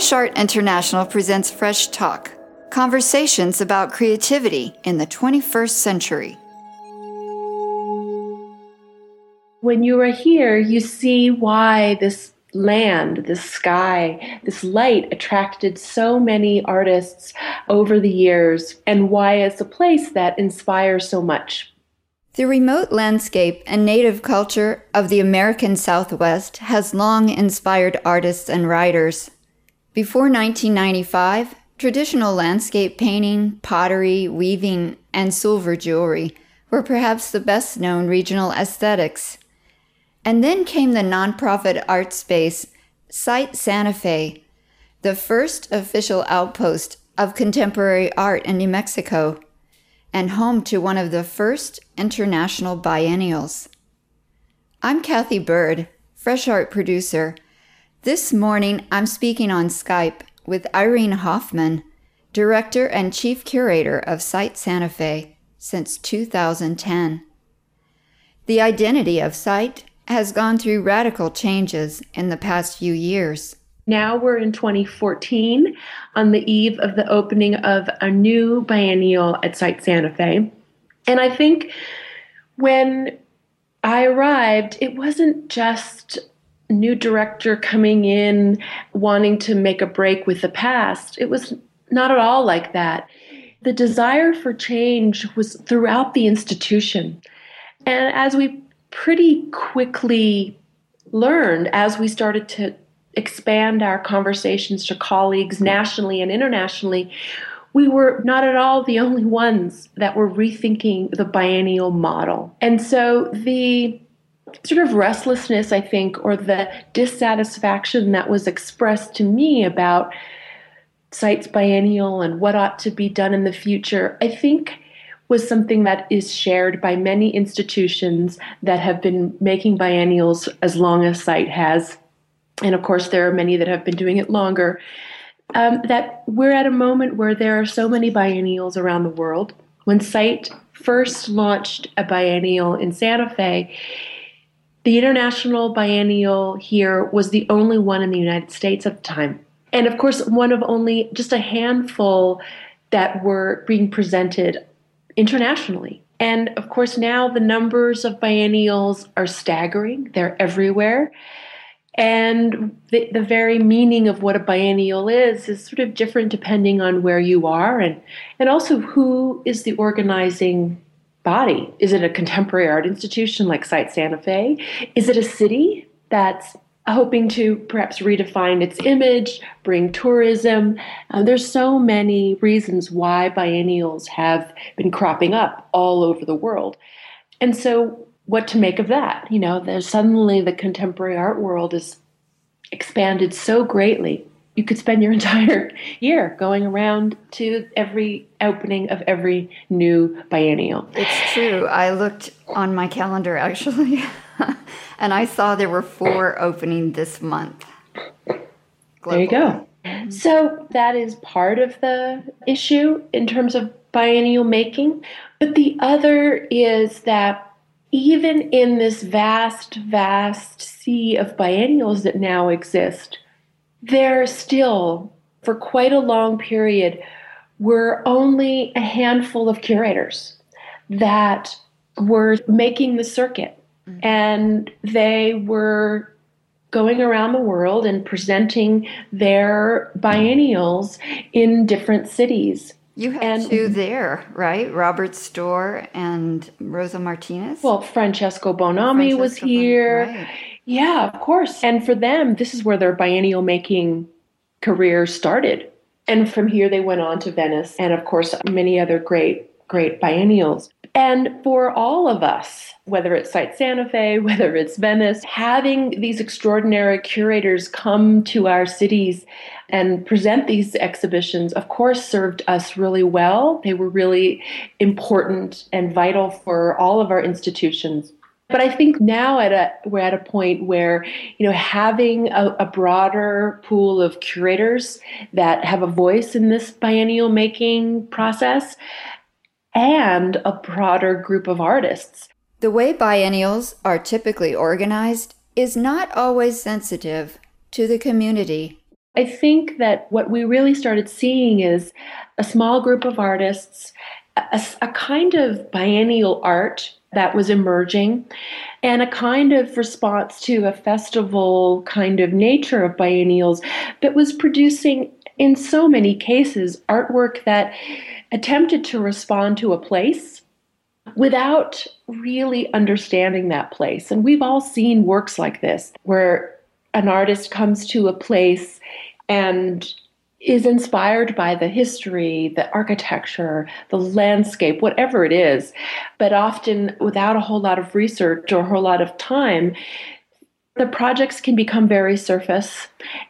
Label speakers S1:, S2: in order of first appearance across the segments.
S1: Fresh Art International presents Fresh Talk conversations about creativity in the 21st century.
S2: When you are here, you see why this land, this sky, this light attracted so many artists over the years, and why it's a place that inspires so much.
S1: The remote landscape and native culture of the American Southwest has long inspired artists and writers. Before 1995, traditional landscape painting, pottery, weaving, and silver jewelry were perhaps the best known regional aesthetics. And then came the nonprofit art space, Site Santa Fe, the first official outpost of contemporary art in New Mexico, and home to one of the first international biennials. I'm Cathy Byrd, Fresh Art producer. This morning I'm speaking on Skype with Irene Hoffman, Director and Chief Curator of Site Santa Fe since 2010. The identity of Site has gone through radical changes in the past few years.
S2: Now we're in 2014 on the eve of the opening of a new biennial at Site Santa Fe. And I think when I arrived, it wasn't just new director coming in wanting to make a break with the past. It was not at all like that. The desire for change was throughout the institution. And as we pretty quickly learned as we started to expand our conversations to colleagues nationally and internationally, we were not at all the only ones that were rethinking the biennial model. And so the sort of restlessness, I think, or the dissatisfaction that was expressed to me about Site's biennial and what ought to be done in the future, I think was something that is shared by many institutions that have been making biennials as long as Site has. And of course, there are many that have been doing it longer. Um, that we're at a moment where there are so many biennials around the world. When Site first launched a biennial in Santa Fe, the International Biennial here was the only one in the United States at the time. And of course, one of only just a handful that were being presented internationally. And of course, now the numbers of biennials are staggering, they're everywhere. And the, the very meaning of what a biennial is is sort of different depending on where you are and, and also who is the organizing body. Is it a contemporary art institution like Site Santa Fe? Is it a city that's hoping to perhaps redefine its image, bring tourism. Uh, there's so many reasons why biennials have been cropping up all over the world. And so, what to make of that? You know, there's suddenly the contemporary art world is expanded so greatly. You could spend your entire year going around to every opening of every new biennial.
S1: It's true. I looked on my calendar actually. and I saw there were four opening this month.
S2: Globally. There you go. Mm-hmm. So that is part of the issue in terms of biennial making. But the other is that even in this vast, vast sea of biennials that now exist, there still, for quite a long period, were only a handful of curators that were making the circuit Mm-hmm. And they were going around the world and presenting their biennials in different cities.
S1: You had and, two there, right? Robert Storr and Rosa Martinez.
S2: Well, Francesco Bonami Francesco was here. Bon- right. Yeah, of course. And for them, this is where their biennial making career started. And from here, they went on to Venice and, of course, many other great, great biennials. And for all of us, whether it's Site Santa Fe, whether it's Venice, having these extraordinary curators come to our cities and present these exhibitions, of course, served us really well. They were really important and vital for all of our institutions. But I think now at a, we're at a point where, you know, having a, a broader pool of curators that have a voice in this biennial making process and a broader group of artists.
S1: The way biennials are typically organized is not always sensitive to the community
S2: I think that what we really started seeing is a small group of artists, a, a, kind of biennial art that was emerging, and a kind of response to a festival kind of nature of biennials that was producing, in so many cases, artwork that attempted to respond to a place without really understanding that place. And we've all seen works like this where an artist comes to a place and is inspired by the history, the architecture, the landscape, whatever it is, but often without a whole lot of research or a whole lot of time. The projects can become very surface,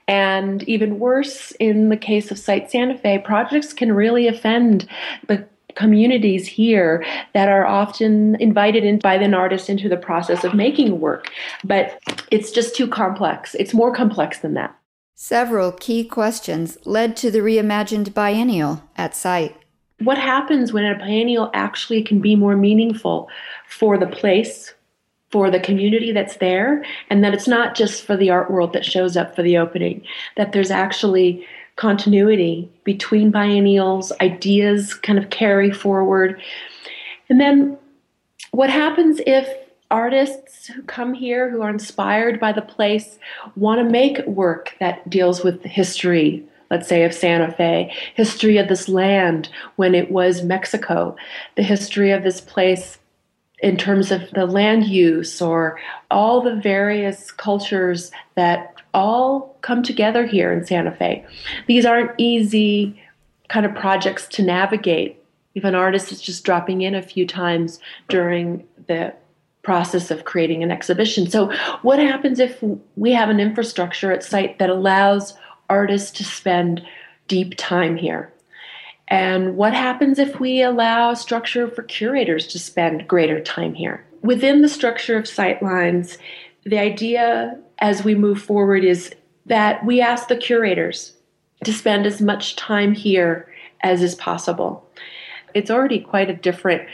S2: and even worse, in the case of Site Santa Fe, projects can really offend the communities here that are often invited in by an artist into the process of making work. But it's just too complex. It's more complex than that.
S1: Several key questions led to the reimagined biennial at site.
S2: What happens when a biennial actually can be more meaningful for the place, for the community that's there, and that it's not just for the art world that shows up for the opening, that there's actually continuity between biennials, ideas kind of carry forward. And then what happens if artists who come here who are inspired by the place want to make work that deals with the history let's say of Santa Fe, history of this land when it was Mexico, the history of this place in terms of the land use or all the various cultures that all come together here in Santa Fe. These aren't easy kind of projects to navigate if an artist is just dropping in a few times during the process of creating an exhibition. So, what happens if we have an infrastructure at site that allows artists to spend deep time here? And what happens if we allow structure for curators to spend greater time here? Within the structure of Sightlines, the idea as we move forward is that we ask the curators to spend as much time here as is possible. It's already quite a different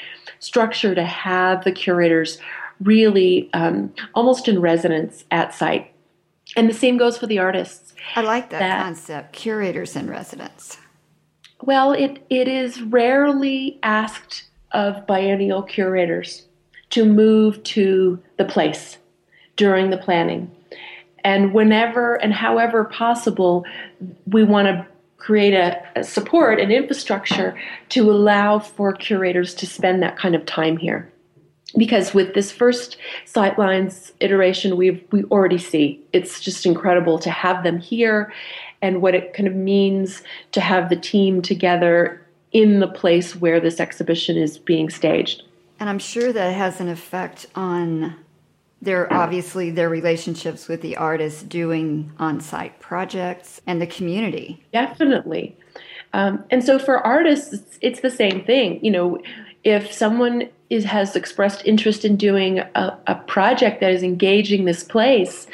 S2: structure to have the curators really um, almost in residence at site. And the same goes for the artists.
S1: I like that, that concept, curators in residence.
S2: Well, it, it is rarely asked of biennial curators to move to the place during the planning. And whenever and however possible, we want to create a, a, support and infrastructure to allow for curators to spend that kind of time here. Because with this first sightlines iteration we we already see. It's just incredible to have them here and what it kind of means to have the team together in the place where this exhibition is being staged.
S1: And i'm sure that has an effect on their obviously their relationships with the artists doing on-site projects and the community.
S2: Definitely. Um, and so for artists it's, it's the same thing. You know if someone is, has expressed interest in doing a, a project that is engaging this place,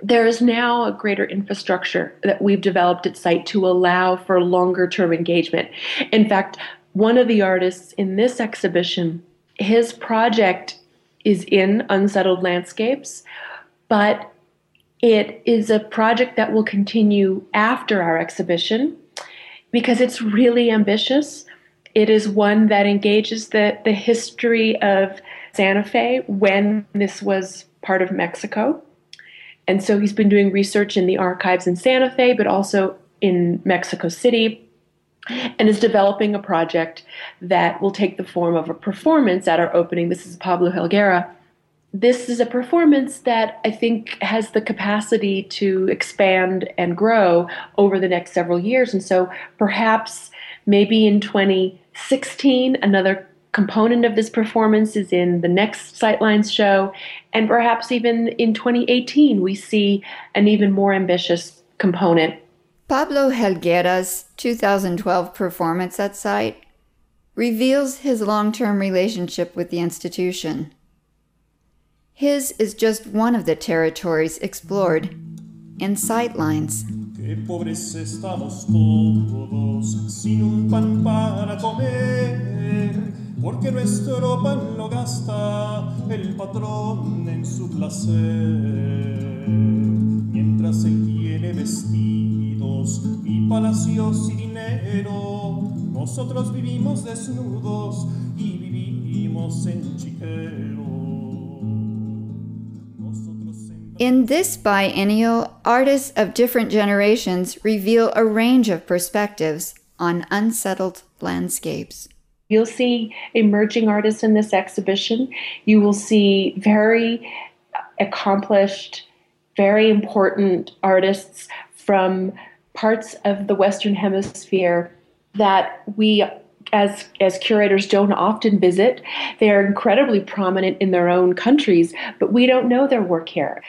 S2: there is now a greater infrastructure that we've developed at site to allow for longer term engagement. In fact, one of the artists in this exhibition, his project is in unsettled landscapes, but it is a project that will continue after our exhibition because it's really ambitious it is one that engages the, the history of Santa Fe when this was part of Mexico. And so he's been doing research in the archives in Santa Fe, but also in Mexico City, and is developing a project that will take the form of a performance at our opening. This is Pablo Helguera. This is a performance that I think has the capacity to expand and grow over the next several years. And so perhaps maybe in 2016, another component of this performance is in the next Sightlines show, and perhaps even in 2018, we see an even more ambitious component.
S1: Pablo Helguera's 2012 performance at site reveals his long term relationship with the institution. His is just one of the territories explored in Sightlines. Porque nuestro pan lo gasta el patrón en su placer. Mientras él tiene de
S3: vestidos y palacios y dinero. Nosotros vivimos desnudos y vivimos en chiquero.
S1: In this biennial, artists of different generations reveal a range of perspectives on unsettled landscapes.
S2: You'll see emerging artists in this exhibition. You will see very accomplished, very important artists from parts of the Western Hemisphere that we as as curators don't often visit. They're incredibly prominent in their own countries, but we don't know their work here.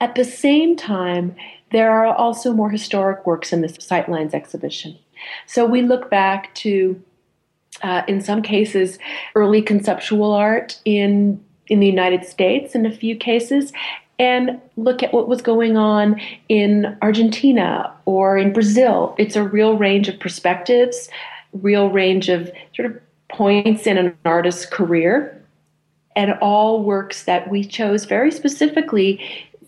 S2: At the same time, there are also more historic works in this Sightlines exhibition. So we look back to, uh, in some cases, early conceptual art in in the United States in a few cases, and look at what was going on in Argentina or in Brazil. It's a real range of perspectives, real range of sort of points in an artist's career, and all works that we chose very specifically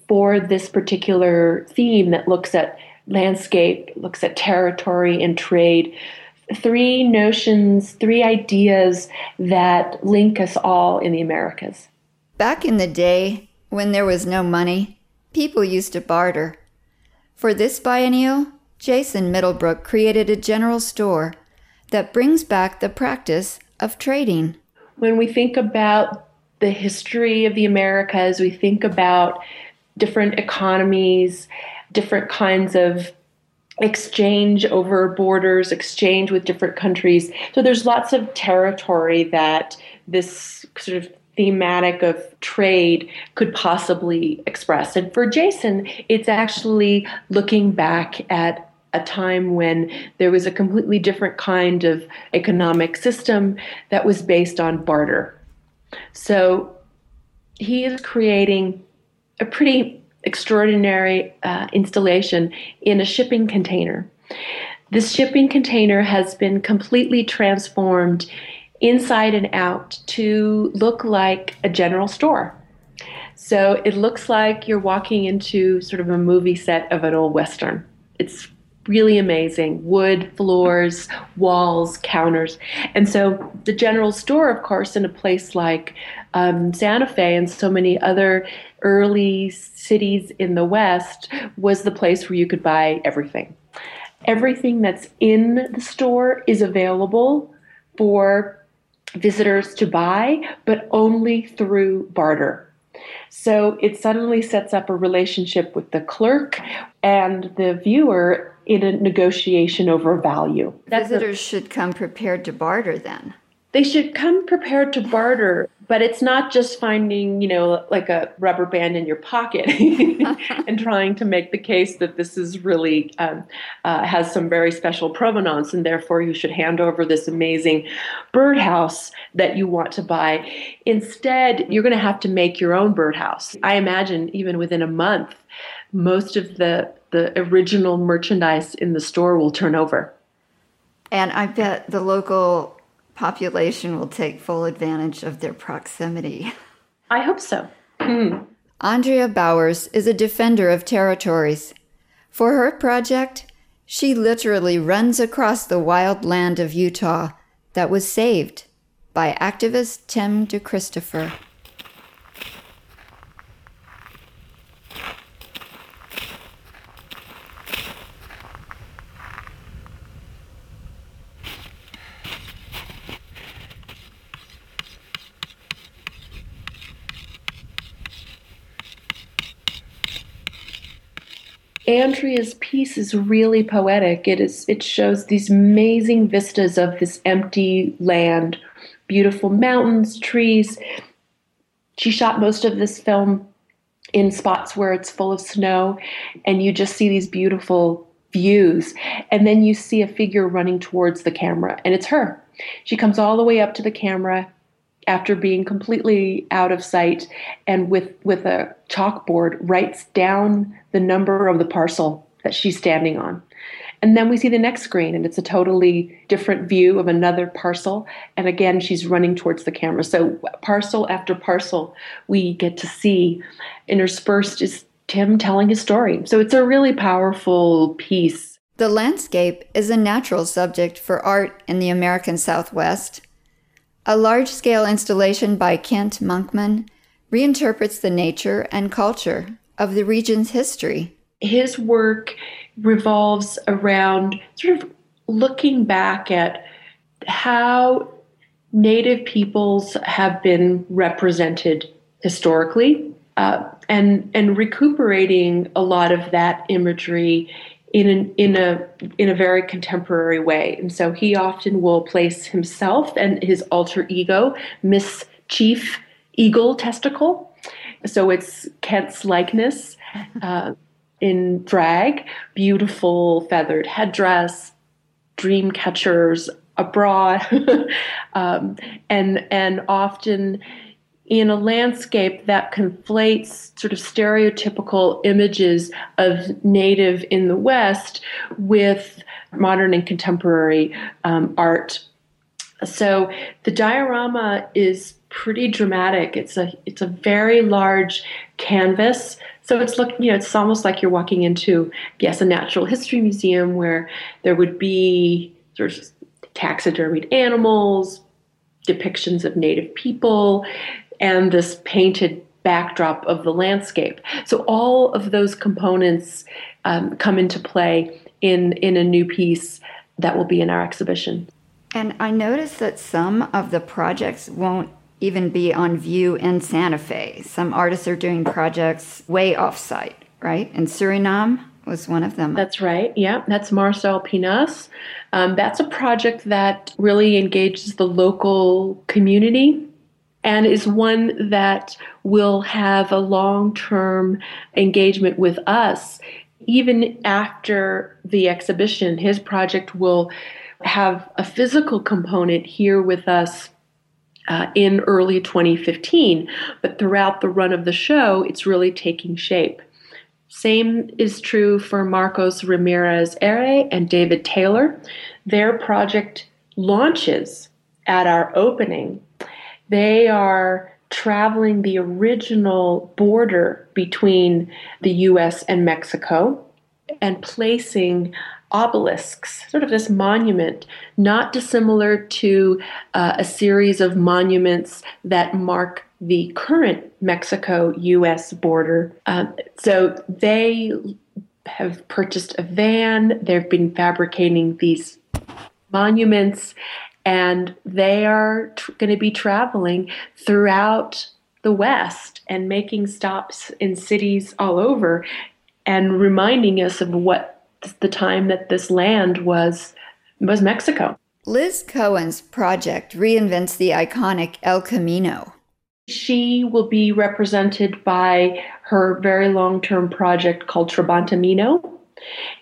S2: for this particular theme that looks at landscape, looks at territory and trade. Three notions, three ideas that link us all in the Americas.
S1: Back in the day, when there was no money, people used to barter. For this biennial, Jason Middlebrook created a general store that brings back the practice of trading.
S2: When we think about the history of the Americas, we think about different economies, different kinds of exchange over borders, exchange with different countries. So there's lots of territory that this sort of thematic of trade could possibly express. And for Jason, it's actually looking back at a time when there was a completely different kind of economic system that was based on barter. So he is creating a pretty extraordinary uh, installation in a shipping container. This shipping container has been completely transformed inside and out to look like a general store. So it looks like you're walking into sort of a movie set of an old Western. It's really amazing wood floors, walls, counters. And so the general store, of course, in a place like um, Santa Fe and so many other early cities in the West, was the place where you could buy everything. Everything that's in the store is available for visitors to buy, but only through barter. So it suddenly sets up a relationship with the clerk and the viewer in a negotiation over value.
S1: Visitors should come prepared to barter then.
S2: They should come prepared to barter, but it's not just finding, you know, like a rubber band in your pocket and trying to make the case that this is really um, uh, has some very special provenance, and therefore you should hand over this amazing birdhouse that you want to buy. Instead, you're going to have to make your own birdhouse. I imagine even within a month, most of the the original merchandise in the store will turn over.
S1: And I bet the local population will take full advantage of their proximity.
S2: I hope so. Mm.
S1: Andrea Bowers is a defender of territories. For her project, she literally runs across the wild land of Utah that was saved by activist Tim DeChristopher.
S2: Andrea's piece is really poetic. It is it shows these amazing vistas of this empty land, beautiful mountains, trees. She shot most of this film in spots where it's full of snow and you just see these beautiful views and then you see a figure running towards the camera and it's her. She comes all the way up to the camera after being completely out of sight and with with a chalkboard writes down the number of the parcel that she's standing on and then we see the next screen and it's a totally different view of another parcel and again she's running towards the camera so parcel after parcel we get to see interspersed is him telling his story. So it's a really powerful piece.
S1: The landscape is a natural subject for art in the American Southwest. A large scale installation by Kent Monkman reinterprets the nature and culture of the region's history.
S2: His work revolves around sort of looking back at how Native peoples have been represented historically uh, and and recuperating a lot of that imagery in an, in a in a very contemporary way. And so he often will place himself and his alter ego, Miss Chief Eagle Testickle. So it's Kent's likeness uh, in drag, beautiful feathered headdress, dream catchers abroad, um, and and often in a landscape that conflates sort of stereotypical images of native in the West with modern and contemporary um, art. So the diorama is pretty dramatic. It's a it's a very large canvas. So it's look you know it's almost like you're walking into yes a natural history museum where there would be sort of taxidermied animals, depictions of native people, and this painted backdrop of the landscape. So all of those components um, come into play in in a new piece that will be in our exhibition.
S1: And I noticed that some of the projects won't even be on view in Santa Fe. Some artists are doing projects way off site, right? In Suriname was one of them.
S2: That's right. Yeah, that's Marcel Pinas. Um, that's a project that really engages the local community and is one that will have a long term engagement with us. Even after the exhibition, his project will have a physical component here with us uh, in early 2015, but throughout the run of the show, it's really taking shape. Same is true for Marcos Ramirez ERRE and David Taylor. Their project launches at our opening they are traveling the original border between the US and Mexico and placing obelisks, sort of this monument, not dissimilar to uh, a series of monuments that mark the current Mexico US border. Uh, so they have purchased a van, they've been fabricating these monuments and they are tr- going to be traveling throughout the West and making stops in cities all over and reminding us of what the time that this land was was Mexico.
S1: Liz Cohen's project reinvents the iconic El Camino.
S2: She will be represented by her very long term project called Trabantimino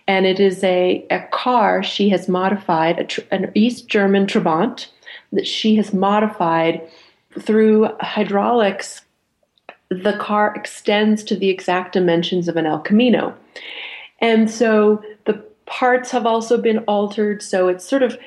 S2: and it is a, a car she has modified, an East German Trabant that she has modified through hydraulics. The car extends to the exact dimensions of an El Camino. And so the parts have also been altered, so it's sort of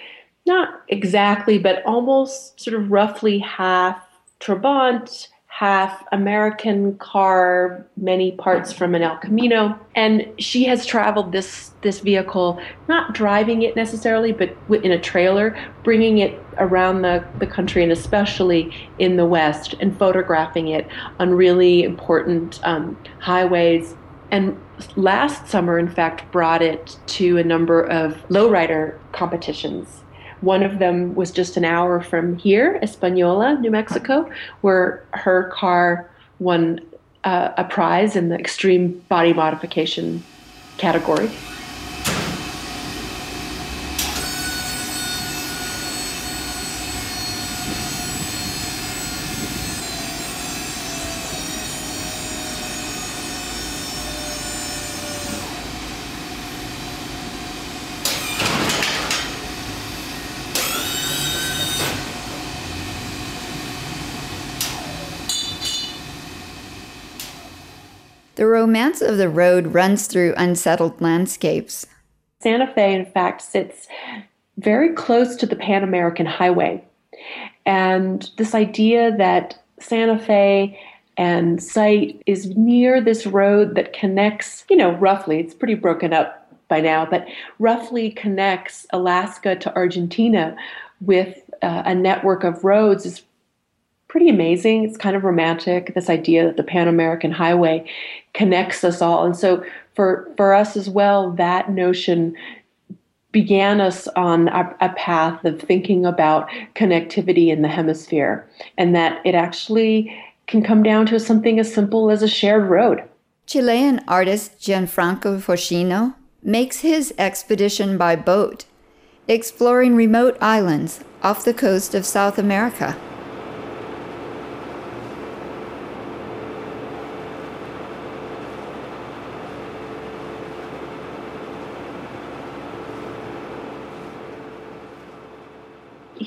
S2: not exactly, but almost sort of roughly half Trabant, half American car, many parts from an El Camino. And she has traveled this this vehicle, not driving it necessarily, but in a trailer, bringing it around the, the country and especially in the West and photographing it on really important um, highways. And last summer, in fact, brought it to a number of lowrider competitions one of them was just an hour from here, Espanola, New Mexico, where her car won uh, a prize in the extreme body modification category.
S1: The romance of the road runs through unsettled landscapes.
S2: Santa Fe, in fact, sits very close to the Pan American Highway. And this idea that Santa Fe And site is near this road that connects, you know, roughly, it's pretty broken up by now, but roughly connects Alaska to Argentina with uh, a network of roads is pretty amazing. It's kind of romantic, this idea that the Pan American Highway connects us all. And so for, for us as well, that notion began us on a, a, path of thinking about connectivity in the hemisphere and that it actually can come down to something as simple as a shared road.
S1: Chilean artist Gianfranco Foschino makes his expedition by boat, exploring remote islands off the coast of South America.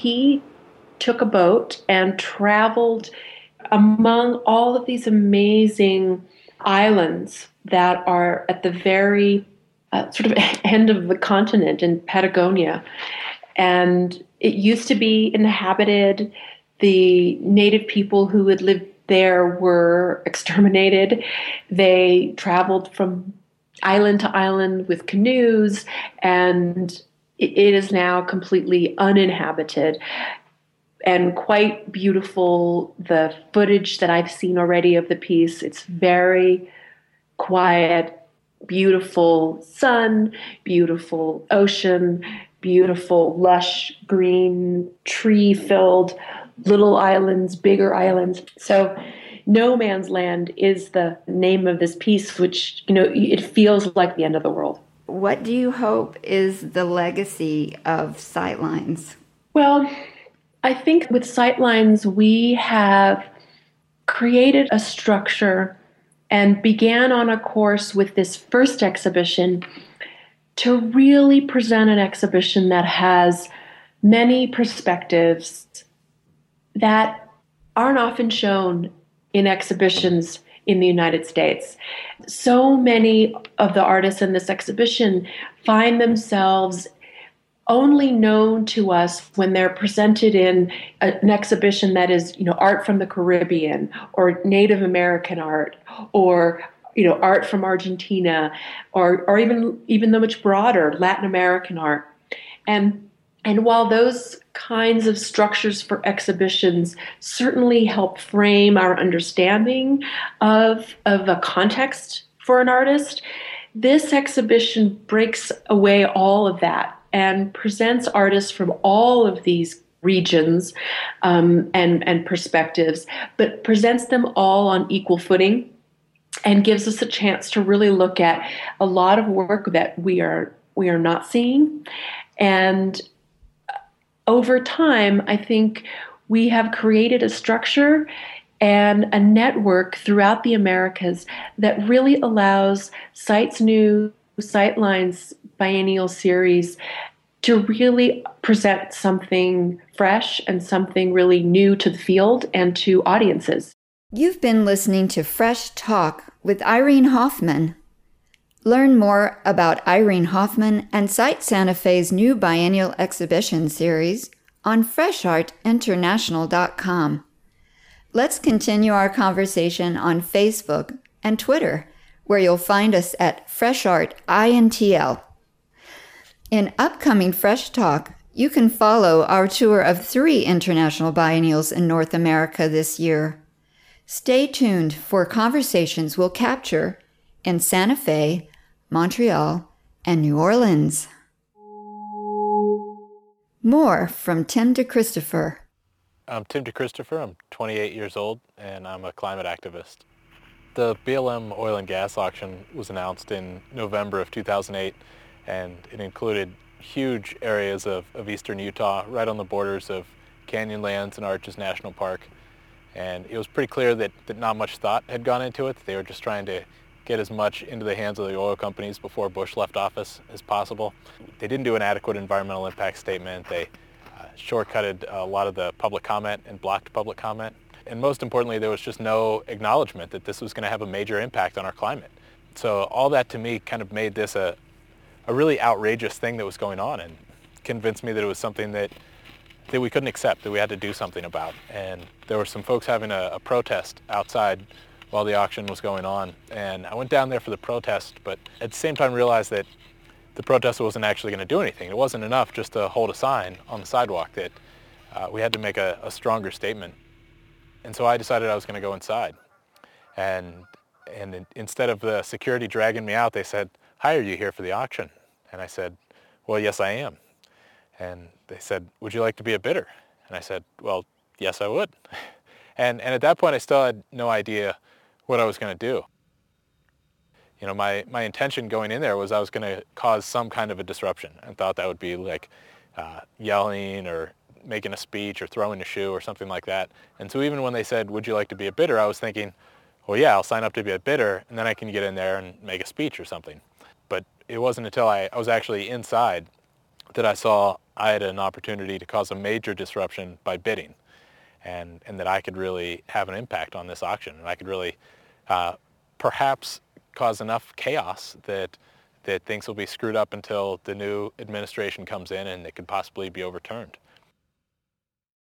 S2: He took a boat and traveled among all of these amazing islands that are at the very uh, sort of end of the continent in Patagonia. And it used to be inhabited. The native people who had lived there were exterminated. They traveled from island to island with canoes and it is now completely uninhabited and quite beautiful. The footage that I've seen already of the piece, it's very quiet, beautiful sun, beautiful ocean, beautiful, lush, green, tree filled little islands, bigger islands. So, No Man's Land is the name of this piece, which, you know, it feels like the end of the world.
S1: What do you hope is the legacy of Sightlines?
S2: Well, I think with Sightlines, we have created a structure and began on a course with this first exhibition to really present an exhibition that has many perspectives that aren't often shown in exhibitions in the United States. So many of the artists in this exhibition find themselves only known to us when they're presented in a, an exhibition that is, you know, art from the Caribbean or Native American art or you know art from Argentina or or even even the much broader Latin American art. And and while those kinds of structures for exhibitions certainly help frame our understanding of, of a context for an artist, this exhibition breaks away all of that and presents artists from all of these regions um, and, and perspectives, but presents them all on equal footing and gives us a chance to really look at a lot of work that we are we are not seeing. And over time, I think we have created a structure and a network throughout the Americas that really allows Sites New, Sightlines Biennial Series to really present something fresh and something really new to the field and to audiences.
S1: You've been listening to Fresh Talk with Irene Hoffman. Learn more about Irene Hoffman and Site Santa Fe's new biennial exhibition series on freshartinternational.com. Let's continue our conversation on Facebook and Twitter, where you'll find us at FreshArtINTL. In upcoming Fresh Talk, you can follow our tour of three international biennials in North America this year. Stay tuned for conversations we'll capture in Santa Fe, Montreal, and New Orleans. More from Tim DeChristopher.
S4: I'm Tim DeChristopher. I'm 28 years old and I'm a climate activist. The BLM oil and gas auction was announced in November of 2008 and it included huge areas of, of eastern Utah right on the borders of Canyonlands and Arches National Park. And it was pretty clear that, that not much thought had gone into it. They were just trying to get as much into the hands of the oil companies before Bush left office as possible. They didn't do an adequate environmental impact statement. They uh, shortcutted a lot of the public comment and blocked public comment. And most importantly, there was just no acknowledgement that this was going to have a major impact on our climate. So all that to me kind of made this a, a really outrageous thing that was going on and convinced me that it was something that that we couldn't accept, that we had to do something about. And there were some folks having a, a protest outside while the auction was going on. And I went down there for the protest, but at the same time realized that the protest wasn't actually going to do anything. It wasn't enough just to hold a sign on the sidewalk that uh, we had to make a, a, stronger statement. And so I decided I was going to go inside. And, and in, instead of the security dragging me out, they said, hi, are you here for the auction? And I said, well, yes, I am. And they said, would you like to be a bidder? And I said, well, yes, I would. And, and at that point, I still had no idea what I was going to do. You know, my, my intention going in there was I was going to cause some kind of a disruption and thought that would be like uh, yelling or making a speech or throwing a shoe or something like that. And so even when they said, would you like to be a bidder, I was thinking, well, yeah, I'll sign up to be a bidder and then I can get in there and make a speech or something. But it wasn't until I, I was actually inside that I saw I had an opportunity to cause a major disruption by bidding and, and that I could really have an impact on this auction and I could really uh, perhaps cause enough chaos that that things will be screwed up until the new administration comes in and it could possibly be overturned.